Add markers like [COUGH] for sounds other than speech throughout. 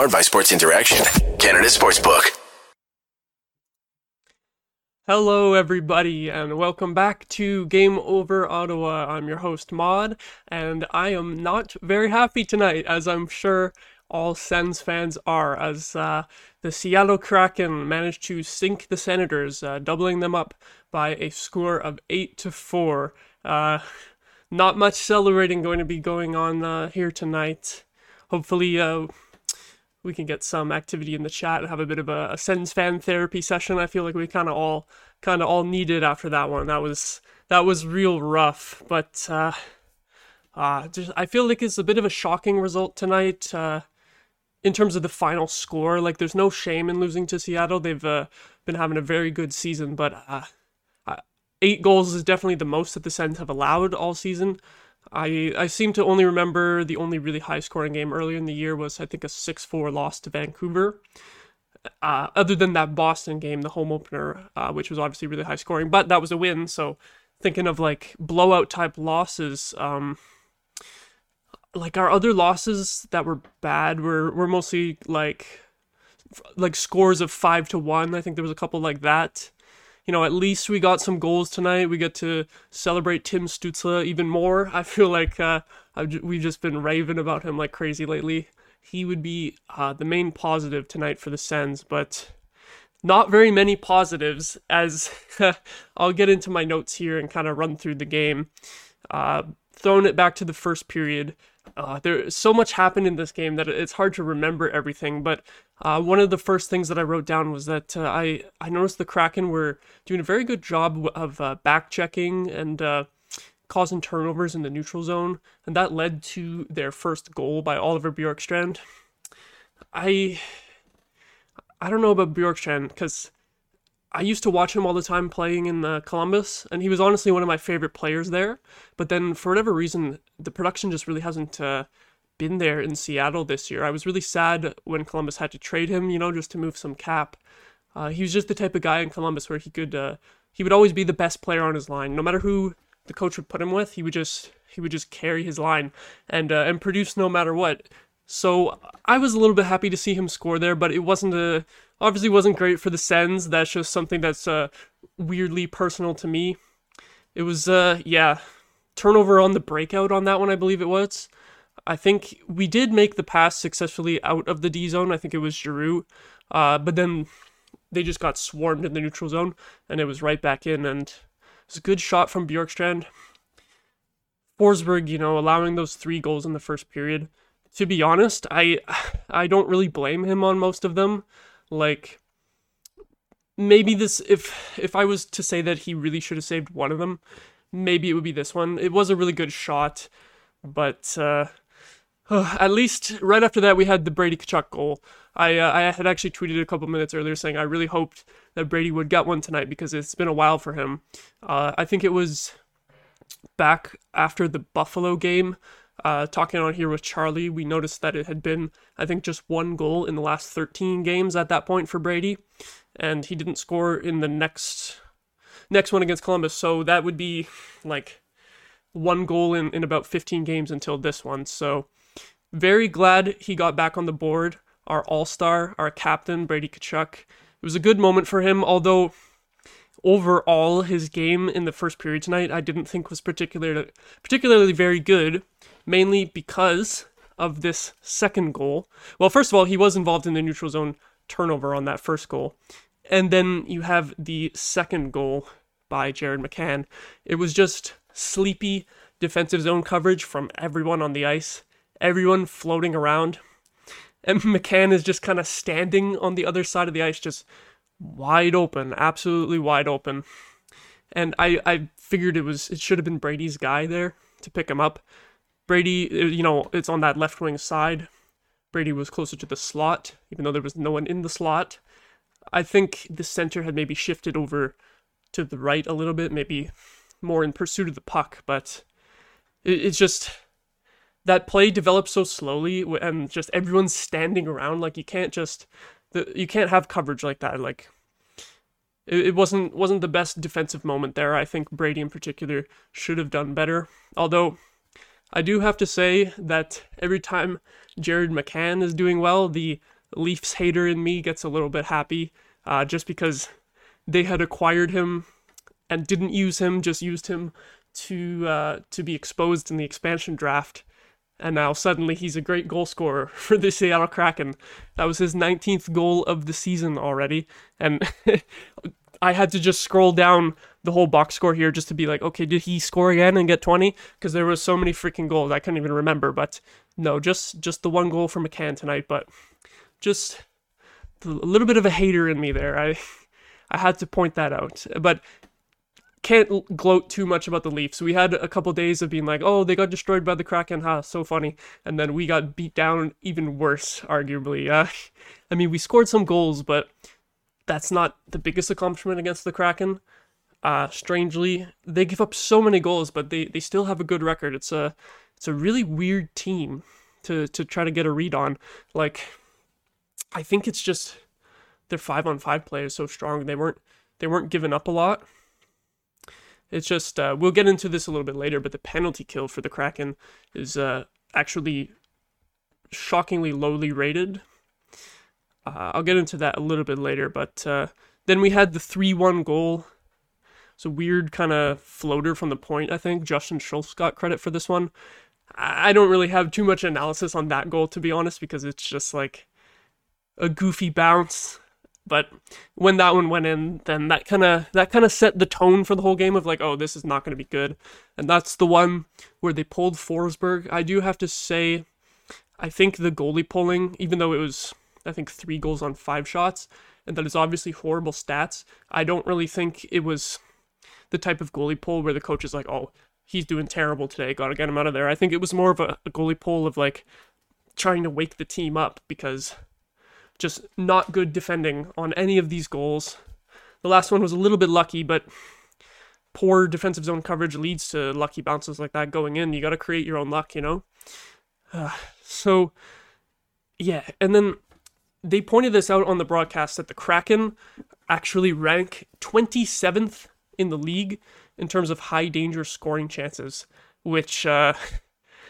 Powered by Sports Interaction, Canada Sportsbook. Hello, everybody, and welcome back to Game Over Ottawa. I'm your host, Maud, and I am not very happy tonight, as I'm sure all Sens fans are, as uh, the Seattle Kraken managed to sink the Senators, uh, doubling them up by a score of 8 to 4. Uh, not much celebrating going to be going on uh, here tonight. Hopefully, uh, we can get some activity in the chat and have a bit of a, a Sens fan therapy session. I feel like we kind of all kind of all needed after that one. That was that was real rough, but uh, uh, just, I feel like it's a bit of a shocking result tonight. Uh, in terms of the final score, like there's no shame in losing to Seattle. They've uh, been having a very good season, but uh, uh, eight goals is definitely the most that the Sens have allowed all season. I I seem to only remember the only really high scoring game earlier in the year was I think a six four loss to Vancouver. Uh, other than that Boston game, the home opener, uh, which was obviously really high scoring, but that was a win. So thinking of like blowout type losses, um, like our other losses that were bad were were mostly like like scores of five to one. I think there was a couple like that. You know, at least we got some goals tonight. We get to celebrate Tim Stützle even more. I feel like uh, I've, we've just been raving about him like crazy lately. He would be uh, the main positive tonight for the Sens, but not very many positives. As [LAUGHS] I'll get into my notes here and kind of run through the game. Uh, throwing it back to the first period, uh, there so much happened in this game that it's hard to remember everything. But uh, one of the first things that I wrote down was that uh, I I noticed the Kraken were doing a very good job of uh, back checking and uh, causing turnovers in the neutral zone, and that led to their first goal by Oliver Bjorkstrand. I I don't know about Bjorkstrand because I used to watch him all the time playing in the Columbus, and he was honestly one of my favorite players there. But then, for whatever reason, the production just really hasn't uh, been there in Seattle this year. I was really sad when Columbus had to trade him, you know, just to move some cap. Uh, he was just the type of guy in Columbus where he could, uh, he would always be the best player on his line, no matter who the coach would put him with. He would just, he would just carry his line and uh, and produce no matter what. So I was a little bit happy to see him score there, but it wasn't a obviously wasn't great for the Sens. That's just something that's uh, weirdly personal to me. It was uh yeah, turnover on the breakout on that one I believe it was. I think we did make the pass successfully out of the D zone. I think it was Giroux, uh, but then they just got swarmed in the neutral zone, and it was right back in. And it was a good shot from Bjorkstrand. Forsberg, you know, allowing those three goals in the first period to be honest, I I don't really blame him on most of them. Like maybe this if if I was to say that he really should have saved one of them, maybe it would be this one. It was a really good shot, but uh, uh, at least right after that we had the Brady Tkachuk goal. I uh, I had actually tweeted a couple minutes earlier saying I really hoped that Brady would get one tonight because it's been a while for him. Uh, I think it was back after the Buffalo game uh, talking on here with Charlie, we noticed that it had been, I think, just one goal in the last 13 games at that point for Brady, and he didn't score in the next next one against Columbus. So that would be like one goal in, in about 15 games until this one. So very glad he got back on the board. Our all star, our captain, Brady Tkachuk. It was a good moment for him, although overall his game in the first period tonight I didn't think was particularly particularly very good mainly because of this second goal. Well, first of all, he was involved in the neutral zone turnover on that first goal. And then you have the second goal by Jared McCann. It was just sleepy defensive zone coverage from everyone on the ice, everyone floating around. And [LAUGHS] McCann is just kind of standing on the other side of the ice, just wide open, absolutely wide open. And I, I figured it was it should have been Brady's guy there to pick him up. Brady, uh, you know, it's on that left wing side. Brady was closer to the slot, even though there was no one in the slot. I think the center had maybe shifted over to the right a little bit, maybe more in pursuit of the puck, but it's just that play develops so slowly and just everyone's standing around like you can't just you can't have coverage like that like it wasn't wasn't the best defensive moment there i think brady in particular should have done better although I do have to say that every time Jared McCann is doing well, the Leafs hater in me gets a little bit happy, uh, just because they had acquired him and didn't use him, just used him to uh, to be exposed in the expansion draft. And now suddenly he's a great goal scorer [LAUGHS] for the Seattle Kraken. That was his 19th goal of the season already. And [LAUGHS] I had to just scroll down the whole box score here just to be like, okay, did he score again and get 20? Because there was so many freaking goals I couldn't even remember. But no, just just the one goal for McCann tonight. But just a little bit of a hater in me there. I I had to point that out. But can't gloat too much about the Leafs. We had a couple days of being like, oh, they got destroyed by the Kraken, ha, so funny. And then we got beat down even worse, arguably. Uh, [LAUGHS] I mean, we scored some goals, but that's not the biggest accomplishment against the Kraken. Uh, strangely, they give up so many goals, but they, they still have a good record. It's a it's a really weird team to to try to get a read on. Like, I think it's just their five on five play is so strong. They weren't they weren't giving up a lot. It's just uh, we'll get into this a little bit later, but the penalty kill for the Kraken is uh, actually shockingly lowly rated. Uh, I'll get into that a little bit later, but uh, then we had the three one goal it's a weird kind of floater from the point, I think. Justin Schultz got credit for this one. I don't really have too much analysis on that goal, to be honest, because it's just like a goofy bounce. But when that one went in, then that kind of that kind of set the tone for the whole game of like, oh, this is not going to be good. And that's the one where they pulled Forsberg. I do have to say, I think the goalie pulling, even though it was I think three goals on five shots, and that is obviously horrible stats. I don't really think it was the type of goalie pull where the coach is like, oh, he's doing terrible today, gotta get him out of there. I think it was more of a, a goalie pull of like trying to wake the team up because just not good defending on any of these goals. The last one was a little bit lucky, but poor defensive zone coverage leads to lucky bounces like that going in. You got to create your own luck, you know? Uh, [SIGHS] so, yeah. And then they pointed this out on the broadcast that the Kraken actually rank 27th in the league in terms of high danger scoring chances, which, uh,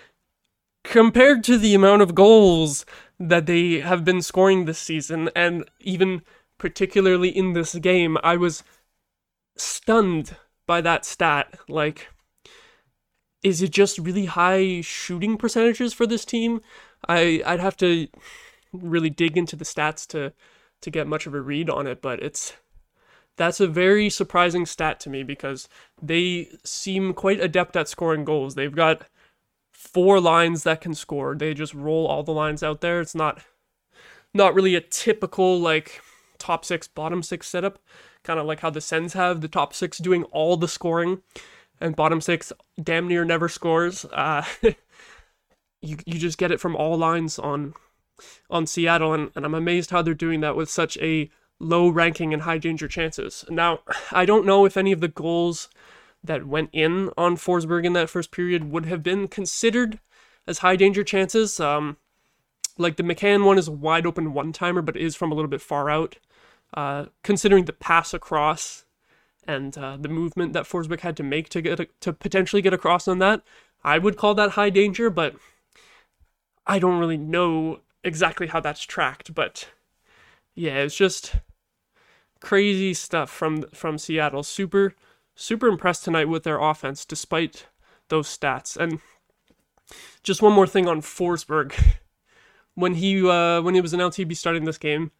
[LAUGHS] compared to the amount of goals that they have been scoring this season, and even particularly in this game, I was stunned by that stat. Like, is it just really high shooting percentages for this team? I I'd have to really dig into the stats to to get much of a read on it, but it's that's a very surprising stat to me because they seem quite adept at scoring goals. They've got four lines that can score. They just roll all the lines out there. It's not not really a typical like top 6 bottom 6 setup, kind of like how the Sens have the top 6 doing all the scoring and bottom 6 damn near never scores. Uh [LAUGHS] you you just get it from all lines on on Seattle and, and I'm amazed how they're doing that with such a low ranking and high danger chances. Now, I don't know if any of the goals that went in on Forsberg in that first period would have been considered as high danger chances. Um, like the McCann one is a wide open one timer, but is from a little bit far out. Uh, considering the pass across and uh, the movement that Forsberg had to make to get a, to potentially get across on that, I would call that high danger. But I don't really know exactly how that's tracked. But yeah, it's just crazy stuff from from Seattle. Super super impressed tonight with their offense despite those stats. And just one more thing on Forsberg. [LAUGHS] When he uh, when he was announced he'd be starting this game,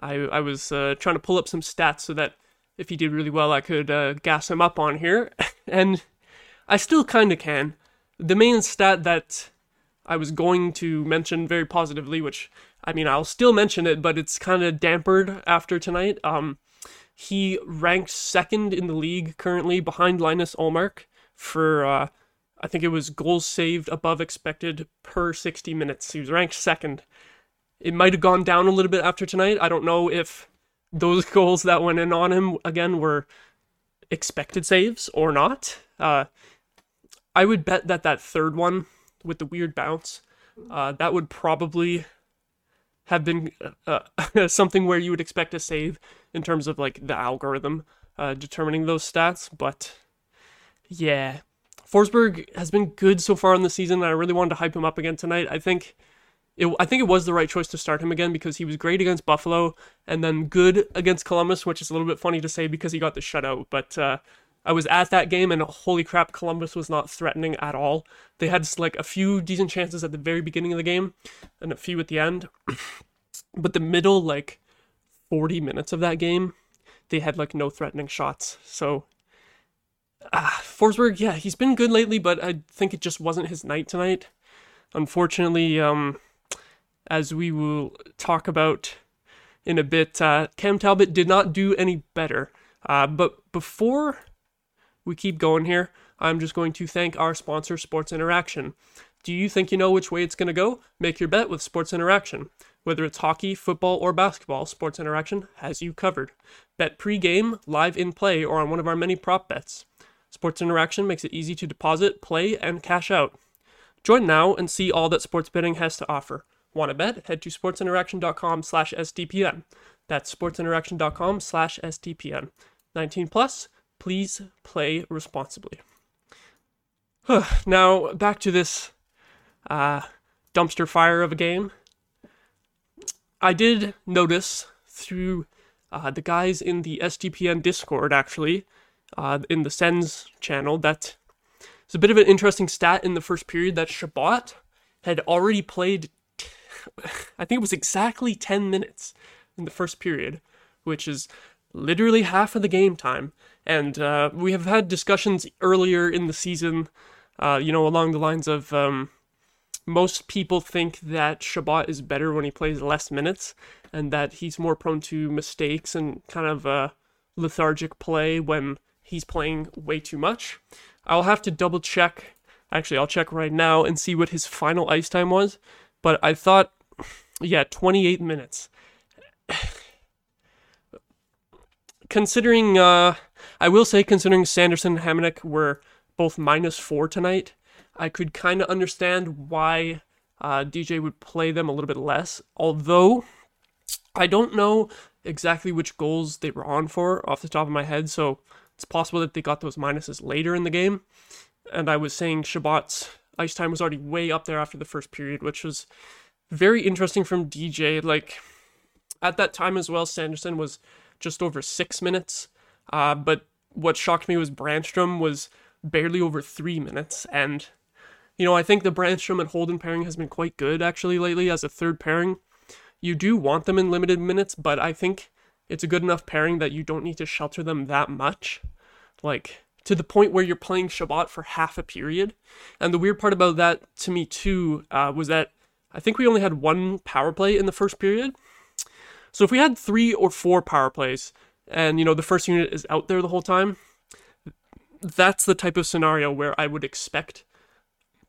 I I was uh, trying to pull up some stats so that if he did really well, I could uh, gas him up on here, [LAUGHS] and I still kind of can. The main stat that I was going to mention very positively, which I mean I'll still mention it, but it's kind of dampered after tonight. Um, he ranks second in the league currently behind Linus Ullmark for uh, I think it was goals saved above expected per 60 minutes. He was ranked second. It might have gone down a little bit after tonight. I don't know if those [LAUGHS] goals that went in on him again were expected saves or not. Uh, I would bet that that third one with the weird bounce, uh, that would probably have been uh, [LAUGHS] something where you would expect a save in terms of like the algorithm uh, determining those stats. But yeah, Forsberg has been good so far in the season, and I really wanted to hype him up again tonight. I think it, I think it was the right choice to start him again because he was great against Buffalo and then good against Columbus, which is a little bit funny to say because he got the shutout. But uh, I was at that game and holy crap, Columbus was not threatening at all. They had like a few decent chances at the very beginning of the game and a few at the end. [CLEARS THROAT] but the middle, like 40 minutes of that game, they had like no threatening shots. So uh, Forsberg, yeah, he's been good lately, but I think it just wasn't his night tonight. Unfortunately, um, as we will talk about in a bit, uh, Cam Talbot did not do any better. Uh, but before we keep going here, I'm just going to thank our sponsor, Sports Interaction. Do you think you know which way it's going to go? Make your bet with Sports Interaction. Whether it's hockey, football, or basketball, Sports Interaction has you covered. Bet pre-game, live in play, or on one of our many prop bets. Sports Interaction makes it easy to deposit, play, and cash out. Join now and see all that sports betting has to offer. Want to bet? Head to sportsinteraction.com slash SDPN. That's sportsinteraction.com slash SDPN. 19 plus, please play responsibly. now, back to this uh, dumpster fire of a game. I did notice through uh, the guys in the SDPN Discord, actually, uh, in the Sens channel, that it's a bit of an interesting stat in the first period that Chabot had already played [LAUGHS] I think it was exactly 10 minutes in the first period, which is literally half of the game time. And uh, we have had discussions earlier in the season, uh, you know, along the lines of um, most people think that Chabot is better when he plays less minutes, and that he's more prone to mistakes and kind of uh, lethargic play when he's playing way too much. I'll have to double check. Actually, I'll check right now and see what his final ice time was but I thought, yeah, 28 minutes. Considering, uh, I will say, considering Sanderson and Hamonic were both minus four tonight, I could kind of understand why uh, DJ would play them a little bit less. Although, I don't know exactly which goals they were on for off the top of my head, so it's possible that they got those minuses later in the game. And I was saying Chabot's ice time was already way up there after the first period, which was very interesting from DJ. Like at that time as well, Sanderson was just over six minutes. Uh, but what shocked me was Brannstrom was barely over three minutes. And, you know, I think the Brannstrom and Holden pairing has been quite good actually lately as a third pairing. You do want them in limited minutes, but I think it's a good enough pairing that you don't need to shelter them that much. Like, to the point where you're playing Chabot for half a period. And the weird part about that to me too uh, was that I think we only had one power play in the first period. So if we had three or four power plays, and you know the first unit is out there the whole time, that's the type of scenario where I would expect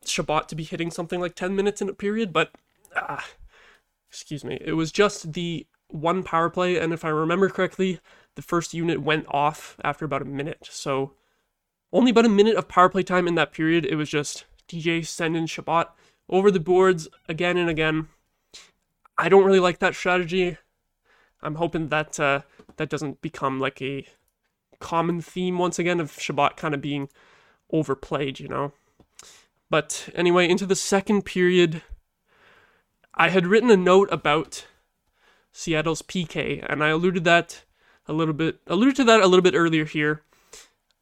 Chabot to be hitting something like 10 minutes in a period, but uh, excuse me, it was just the one power play, and if I remember correctly, the first unit went off after about a minute. So only about a minute of power play time in that period. It was just DJ sending Chabot over the boards again and again. I don't really like that strategy. I'm hoping that uh, that doesn't become like a common theme once again of Chabot kind of being overplayed, you know. But anyway, into the second period, I had written a note about Seattle's PK, and I alluded that a little bit alluded to that a little bit earlier here.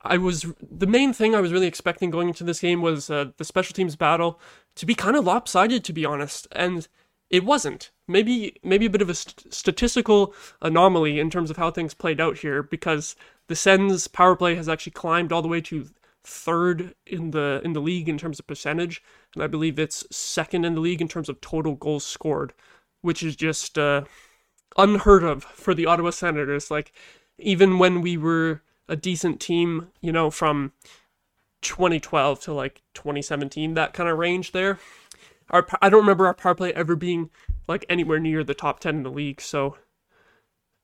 I was the main thing I was really expecting going into this game was uh, the special teams battle to be kind of lopsided, to be honest, and it wasn't. Maybe maybe a bit of a st- statistical anomaly in terms of how things played out here, because the Sens power play has actually climbed all the way to third in the in the league in terms of percentage, and I believe it's second in the league in terms of total goals scored, which is just uh, unheard of for the Ottawa Senators. Like even when we were a decent team, you know, from 2012 to like 2017, that kind of range there. Our I don't remember our power play ever being like anywhere near the top 10 in the league. So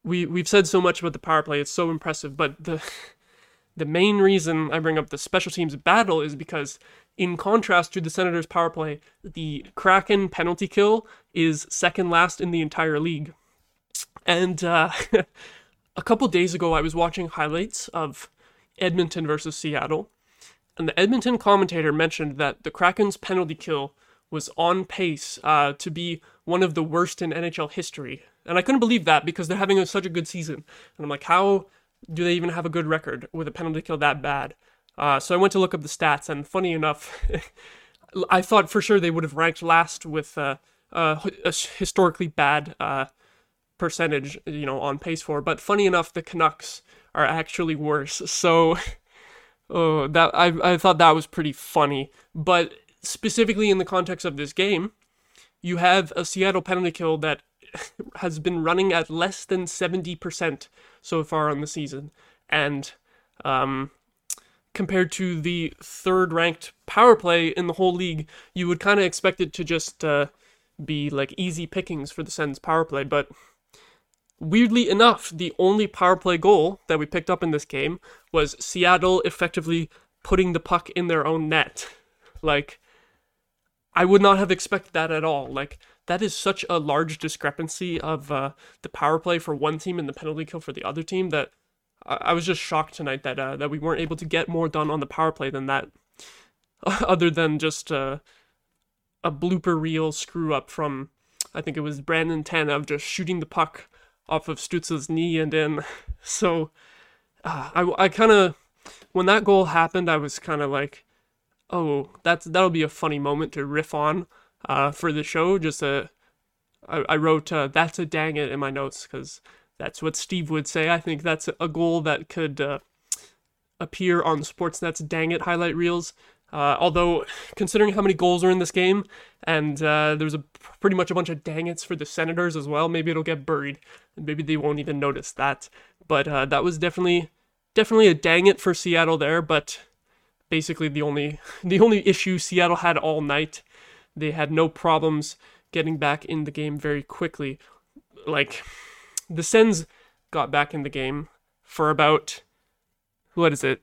we we've said so much about the power play; it's so impressive. But the [LAUGHS] the main reason I bring up the special teams battle is because, in contrast to the Senators' power play, the Kraken penalty kill is second last in the entire league. And uh, [LAUGHS] a couple days ago, I was watching highlights of Edmonton versus Seattle, and the Edmonton commentator mentioned that the Kraken's penalty kill was on pace uh, to be one of the worst in NHL history. And I couldn't believe that because they're having a, such a good season. And I'm like, how do they even have a good record with a penalty kill that bad? Uh, so I went to look up the stats, and funny enough, [LAUGHS] I thought for sure they would have ranked last with uh, a historically bad uh, percentage, you know, on pace for. But funny enough, the Canucks are actually worse. So, [LAUGHS] oh, that I I thought that was pretty funny. But specifically in the context of this game, you have a Seattle penalty kill that [LAUGHS] has been running at less than 70% so far on the season. And um, compared to the third ranked power play in the whole league, you would kind of expect it to just uh, be like easy pickings for the Sens power play. But weirdly enough, the only power play goal that we picked up in this game was Seattle effectively putting the puck in their own net. Like, I would not have expected that at all. Like, that is such a large discrepancy of uh, the power play for one team and the penalty kill for the other team that I, I was just shocked tonight that uh, that we weren't able to get more done on the power play than that, [LAUGHS] other than just uh, a blooper reel screw up from I think it was Brandon Tanev just shooting the puck off of Stutz's knee and in. [LAUGHS] So uh, I I kind of when that goal happened, I was kind of like, oh, that's that'll be a funny moment to riff on uh, for the show. Just a, I, wrote uh, that's a dang it in my notes because that's what Steve would say. I think that's a goal that could uh, appear on Sportsnet's dang it highlight reels. Uh, although, considering how many goals are in this game, and uh, there's a pretty much a bunch of dang it's for the Senators as well, maybe it'll get buried, and maybe they won't even notice that. But uh, that was definitely, definitely a dang it for Seattle there. But basically, the only [LAUGHS] the only issue Seattle had all night they had no problems getting back in the game very quickly. Like, the Sens got back in the game for about, what is it?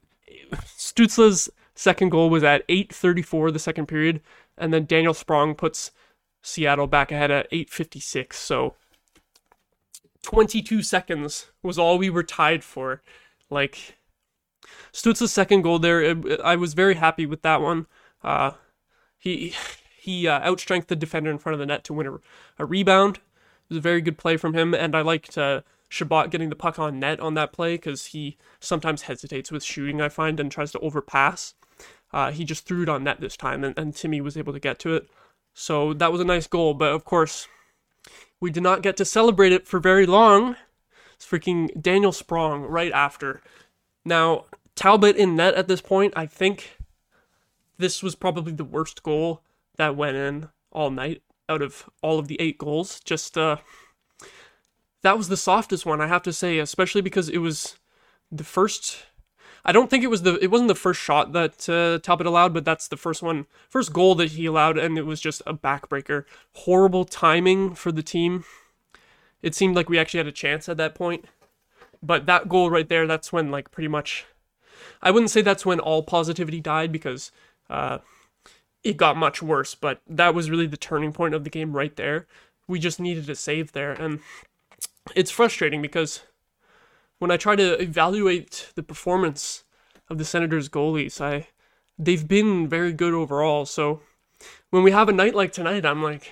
Stützle's second goal was at 8.34 the second period, and then Daniel Sprong puts Seattle back ahead at 8.56. So 22 seconds was all we were tied for. Like, Stützle's second goal there, it, I was very happy with that one. Uh, he he uh, outstrengthed the defender in front of the net to win a, a, rebound. It was a very good play from him, and I liked uh, Chabot getting the puck on net on that play because he sometimes hesitates with shooting, I find, and tries to overpass. Uh, he just threw it on net this time, and, and Timmy was able to get to it. So that was a nice goal, but of course, we did not get to celebrate it for very long. It's freaking Daniel Sprong right after. Now, Talbot in net at this point, I think this was probably the worst goal that went in all night out of all of the eight goals. Just uh, that was the softest one, I have to say, especially because it was the first. I don't think it was the it wasn't the first shot that uh, Talbot allowed, but that's the first one, first goal that he allowed, and it was just a backbreaker. Horrible timing for the team. It seemed like we actually had a chance at that point, but that goal right there, that's when like pretty much. I wouldn't say that's when all positivity died because uh, it got much worse, but that was really the turning point of the game right there. We just needed a save there, and it's frustrating because when I try to evaluate the performance of the Senators goalies, I they've been very good overall. So when we have a night like tonight, I'm like,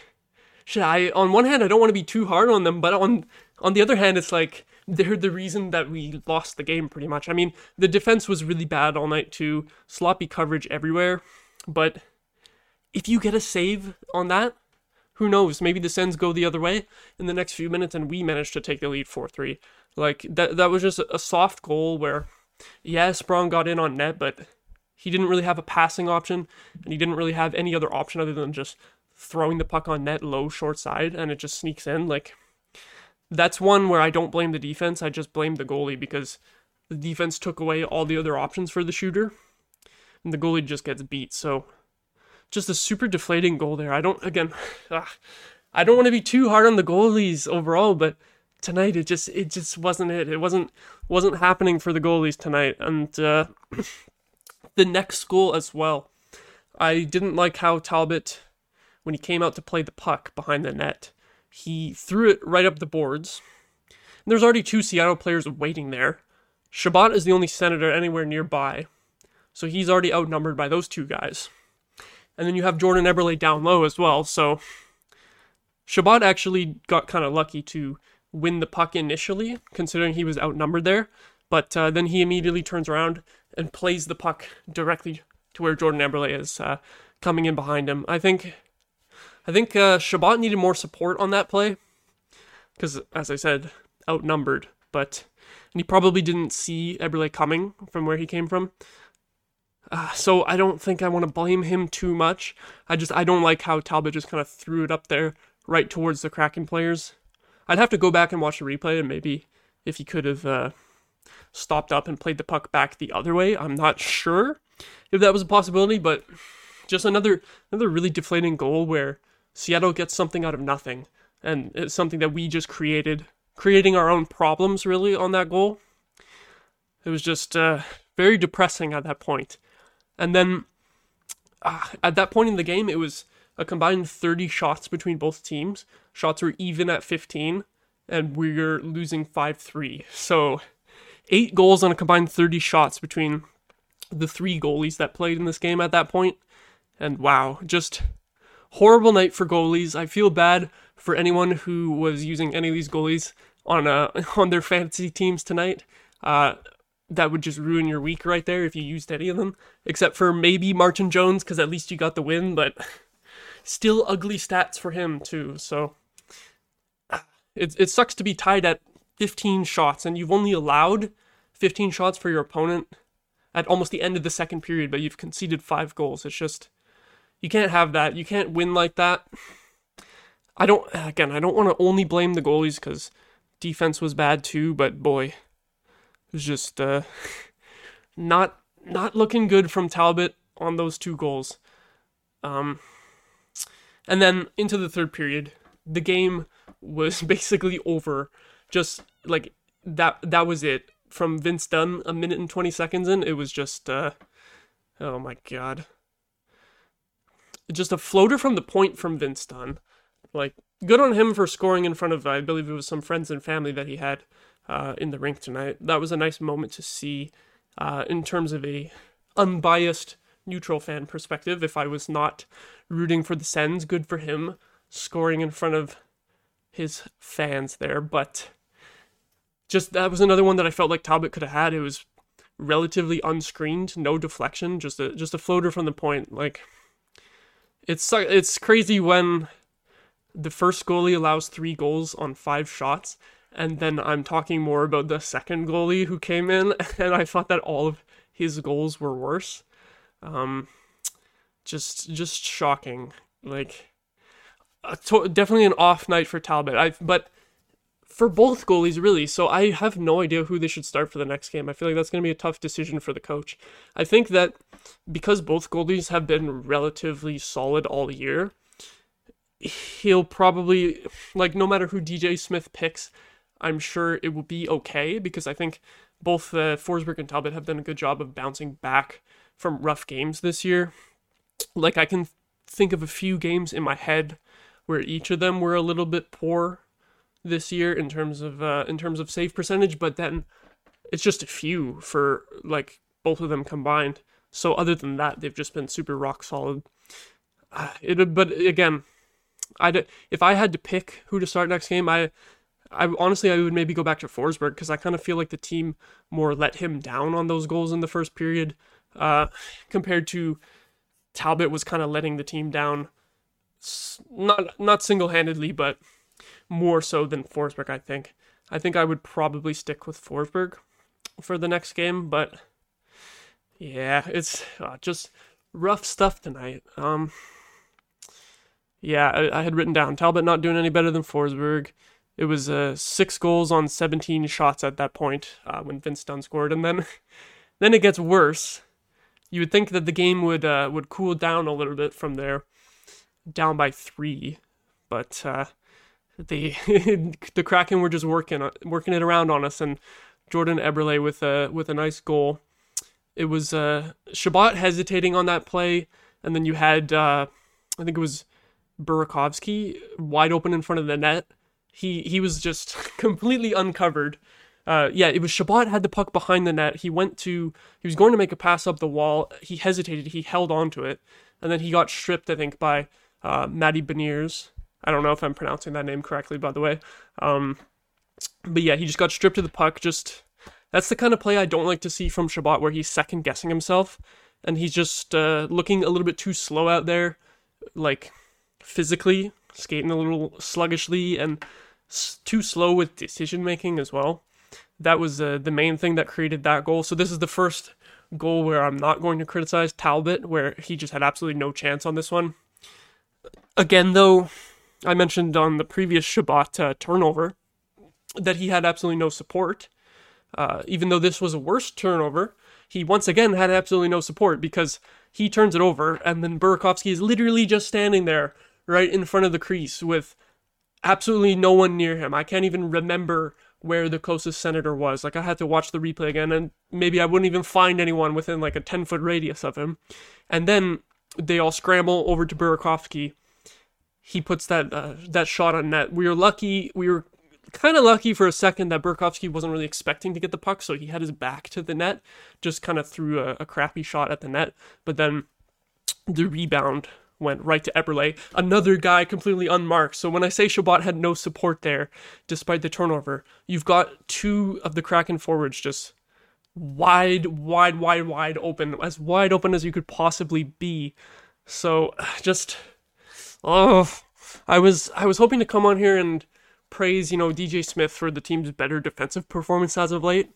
shit. I on one hand I don't want to be too hard on them, but on on the other hand, it's like they're the reason that we lost the game pretty much. I mean, the defense was really bad all night too, sloppy coverage everywhere, but if you get a save on that, who knows? Maybe the Sens go the other way in the next few minutes and we manage to take the lead 4 3. Like, that, that was just a soft goal where, yeah, Sprong got in on net, but he didn't really have a passing option and he didn't really have any other option other than just throwing the puck on net low, short side, and it just sneaks in. Like, that's one where I don't blame the defense. I just blame the goalie because the defense took away all the other options for the shooter and the goalie just gets beat. So, just a super deflating goal there. I don't again, ugh, [SIGHS] I don't want to be too hard on the goalies overall, but tonight it just it just wasn't it. It wasn't wasn't happening for the goalies tonight, and uh, [CLEARS THROAT] the next goal as well. I didn't like how Talbot, when he came out to play the puck behind the net, he threw it right up the boards. And there's already two Seattle players waiting there. Chabot is the only senator anywhere nearby. So he's already outnumbered by those two guys. And then you have Jordan Eberle down low as well. So Chabot actually got kind of lucky to win the puck initially, considering he was outnumbered there. But uh, then he immediately turns around and plays the puck directly to where Jordan Eberle is uh, coming in behind him. I think, I think uh, Chabot needed more support on that play because, as I said, outnumbered. But and he probably didn't see Eberle coming from where he came from. Uh, so I don't think I want to blame him too much. I just I don't like how Talbot just kind of threw it up there right towards the Kraken players. I'd have to go back and watch the replay and maybe if he could have uh, stopped up and played the puck back the other way. I'm not sure if that was a possibility, but just another another really deflating goal where Seattle gets something out of nothing, and it's something that we just created, creating our own problems really on that goal. It was just uh, very depressing at that point. And then uh, at that point in the game, it was a combined 30 shots between both teams. Shots were even at 15, and we were losing 5 3. So, eight goals on a combined 30 shots between the three goalies that played in this game at that point. And wow, just horrible night for goalies. I feel bad for anyone who was using any of these goalies on uh, [LAUGHS] on their fantasy teams tonight. Uh, that would just ruin your week right there if you used any of them, except for maybe Martin Jones, because at least you got the win, but [LAUGHS] still ugly stats for him, too. So [SIGHS] it, it sucks to be tied at 15 shots, and you've only allowed 15 shots for your opponent at almost the end of the second period, but you've conceded five goals. It's just, you can't have that. You can't win like that. I don't, again, I don't want to only blame the goalies because defense was bad too, but boy, it was just uh, [LAUGHS] not not looking good from Talbot on those two goals. Um, and then into the third period, the game was [LAUGHS] basically over. Just like that that was it. From Vince Dunn, a minute and 20 seconds in, it was just uh, oh my god. Just a floater from the point from Vince Dunn. Like good on him for scoring in front of I believe it was some friends and family that he had uh, in the rink tonight. That was a nice moment to see uh, in terms of a unbiased neutral fan perspective. If I was not rooting for the Sens, good for him scoring in front of his fans there. But just that was another one that I felt like Talbot could have had. It was relatively unscreened, no deflection, just a just a floater from the point. Like it's it's crazy when the first goalie allows three goals on five shots and then I'm talking more about the second goalie who came in, [LAUGHS] and I thought that all of his goals were worse. Um, just just shocking. Like, to- definitely an off night for Talbot. I but for both goalies really. So I have no idea who they should start for the next game. I feel like that's going to be a tough decision for the coach. I think that because both goalies have been relatively solid all year, he'll probably like no matter who DJ Smith picks, I'm sure it will be okay because I think both uh, Forsberg and Talbot have done a good job of bouncing back from rough games this year. Like I can think of a few games in my head where each of them were a little bit poor this year in terms of uh, in terms of save percentage, but then it's just a few for like both of them combined. So other than that, they've just been super rock solid. [SIGHS] It, but again, I if I had to pick who to start next game, I I honestly I would maybe go back to Forsberg because I kind of feel like the team more let him down on those goals in the first period, uh, compared to Talbot was kind of letting the team down, not not single handedly, but more so than Forsberg. I think. I think I would probably stick with Forsberg for the next game, but yeah, it's uh, just rough stuff tonight. Um, yeah, I, I had written down Talbot not doing any better than Forsberg. It was uh, six goals on 17 shots at that point uh, when Vince Dunn scored, and then [LAUGHS] then it gets worse. You would think that the game would uh, would cool down a little bit from there, down by three, but uh, the [LAUGHS] the Kraken were just working working it around on us, and Jordan Eberle with a with a nice goal. It was uh, Chabot hesitating on that play, and then you had uh, I think it was Burakovsky wide open in front of the net he he was just [LAUGHS] completely uncovered Uh, yeah, it was Chabot had the puck behind the net. He went to, he was going to make a pass up the wall. He hesitated. He held on to it, and then he got stripped. I think by uh, Matty Beniers. I don't know if I'm pronouncing that name correctly, by the way. Um, but yeah, he just got stripped of the puck. Just that's the kind of play I don't like to see from Chabot, where he's second guessing himself and he's just uh, looking a little bit too slow out there, like physically skating a little sluggishly and s- too slow with decision making as well. That was uh, the main thing that created that goal. So this is the first goal where I'm not going to criticize Talbot, where he just had absolutely no chance on this one. Again, though, I mentioned on the previous Chabot uh, turnover that he had absolutely no support. Uh, even though this was a worse turnover, he once again had absolutely no support because he turns it over and then Burakovsky is literally just standing there right in front of the crease with absolutely no one near him. I can't even remember where the closest senator was. Like I had to watch the replay again and maybe I wouldn't even find anyone within like a 10 foot radius of him. And then they all scramble over to Burakovsky. He puts that uh, that shot on net. We were lucky. We were kind of lucky for a second that Burakovsky wasn't really expecting to get the puck, so he had his back to the net, just kind of threw a, a crappy shot at the net. But then the rebound went right to Eberle, another guy completely unmarked. So when I say Chabot had no support there, despite the turnover, you've got two of the Kraken forwards just wide, wide, wide, wide open, as wide open as you could possibly be. So [SIGHS] just, oh, I was I was hoping to come on here and praise, you know, DJ Smith for the team's better defensive performance as of late.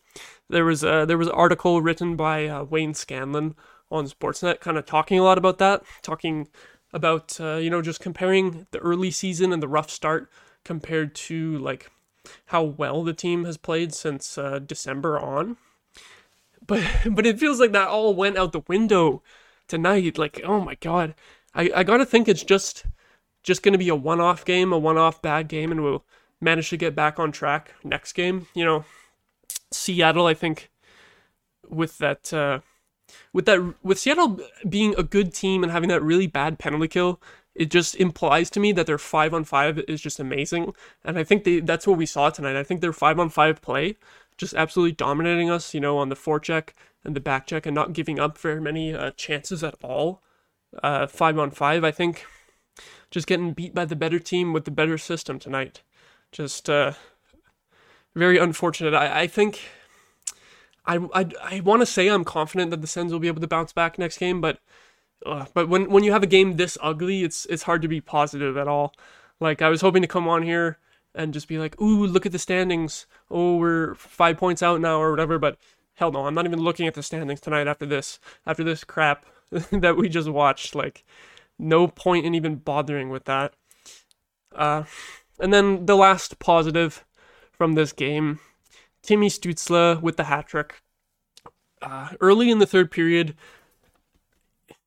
There was a, there was an article written by uh, Wayne Scanlan on Sportsnet, kind of talking a lot about that, talking about uh, you know just comparing the early season and the rough start compared to like how well the team has played since uh, December on. But [LAUGHS] but it feels like that all went out the window tonight. Like oh my god, I I gotta think it's just just gonna be a one off game, a one off bad game, and we'll manage to get back on track next game. You know, Seattle, I think, with that, uh, with that, with Seattle being a good team and having that really bad penalty kill, it just implies to me that their five on five is just amazing, and I think they that's what we saw tonight. I think their five on five play just absolutely dominating us. You know, on the forecheck and the back check, and not giving up very many uh, chances at all. Uh, five on five, I think, just getting beat by the better team with the better system tonight. Just uh, very unfortunate. I, I think I I, I want to say I'm confident that the Sens will be able to bounce back next game, but uh, but when when you have a game this ugly, it's it's hard to be positive at all. Like I was hoping to come on here and just be like, "Ooh, look at the standings. Oh, we're five points out now or whatever." But hell no, I'm not even looking at the standings tonight after this after this crap [LAUGHS] that we just watched. Like, no point in even bothering with that. Uh, and then the last positive from this game, Timmy Stützle with the hat trick. Uh, early in the third period,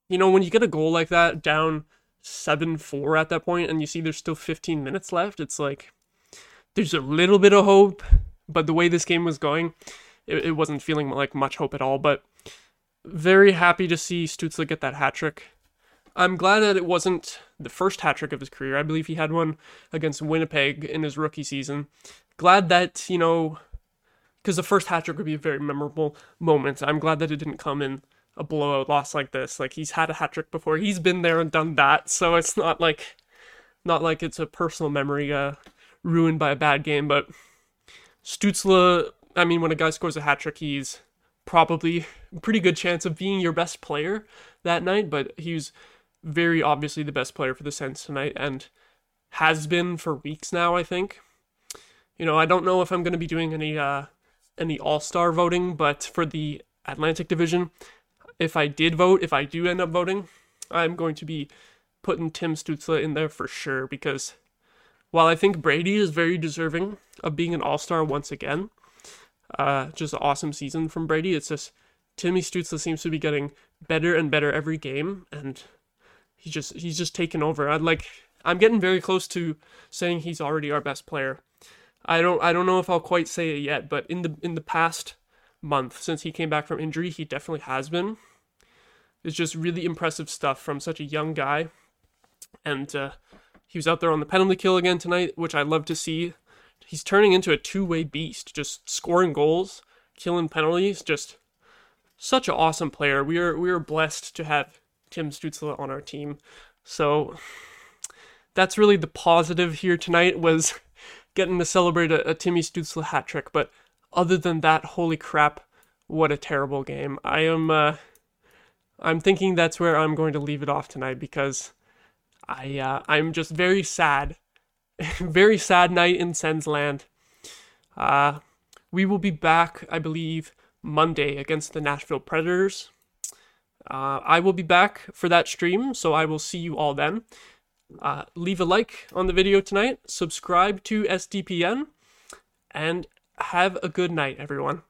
you know, when you get a goal like that down 7 4 at that point and you see there's still 15 minutes left, it's like there's a little bit of hope. But the way this game was going, it, it wasn't feeling like much hope at all. But very happy to see Stützle get that hat trick. I'm glad that it wasn't the first hat trick of his career. I believe he had one against Winnipeg in his rookie season. Glad that, you know, because the first hat trick would be a very memorable moment. I'm glad that it didn't come in a blowout loss like this. Like he's had a hat trick before. He's been there and done that. So it's not like not like it's a personal memory uh ruined by a bad game, but Stützle, I mean when a guy scores a hat trick, he's probably pretty good chance of being your best player that night, but he's very obviously the best player for the Sens tonight and has been for weeks now, I think. You know, I don't know if I'm going to be doing any uh any All-Star voting, but for the Atlantic Division, if I did vote, if I do end up voting, I'm going to be putting Tim Stützle in there for sure because while I think Brady is very deserving of being an All-Star once again, uh, just an awesome season from Brady. It's just Timmy Stützle seems to be getting better and better every game, and he just he's just taken over. I'd like I'm getting very close to saying he's already our best player. I don't I don't know if I'll quite say it yet, but in the in the past month since he came back from injury, he definitely has been. It's just really impressive stuff from such a young guy, and uh, he was out there on the penalty kill again tonight, which I love to see. he's turning into a two-way beast, just scoring goals, killing penalties, just such an awesome player. We are we are blessed to have Tim Stützle on our team. So that's really the positive here tonight was [LAUGHS] getting to celebrate a, a Timmy Stützle hat trick. But other than that, holy crap, what a terrible game. I am uh, I'm thinking that's where I'm going to leave it off tonight because I uh, I'm just very sad, [LAUGHS] very sad night in Sens land. Uh, we will be back, I believe, Monday against the Nashville Predators. Uh, I will be back for that stream, so I will see you all then. Uh, leave a like on the video tonight, subscribe to SDPN, and have a good night, everyone.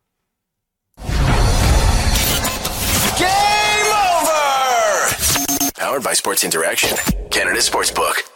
Game over! Powered by Sports Interaction, Canada Sportsbook.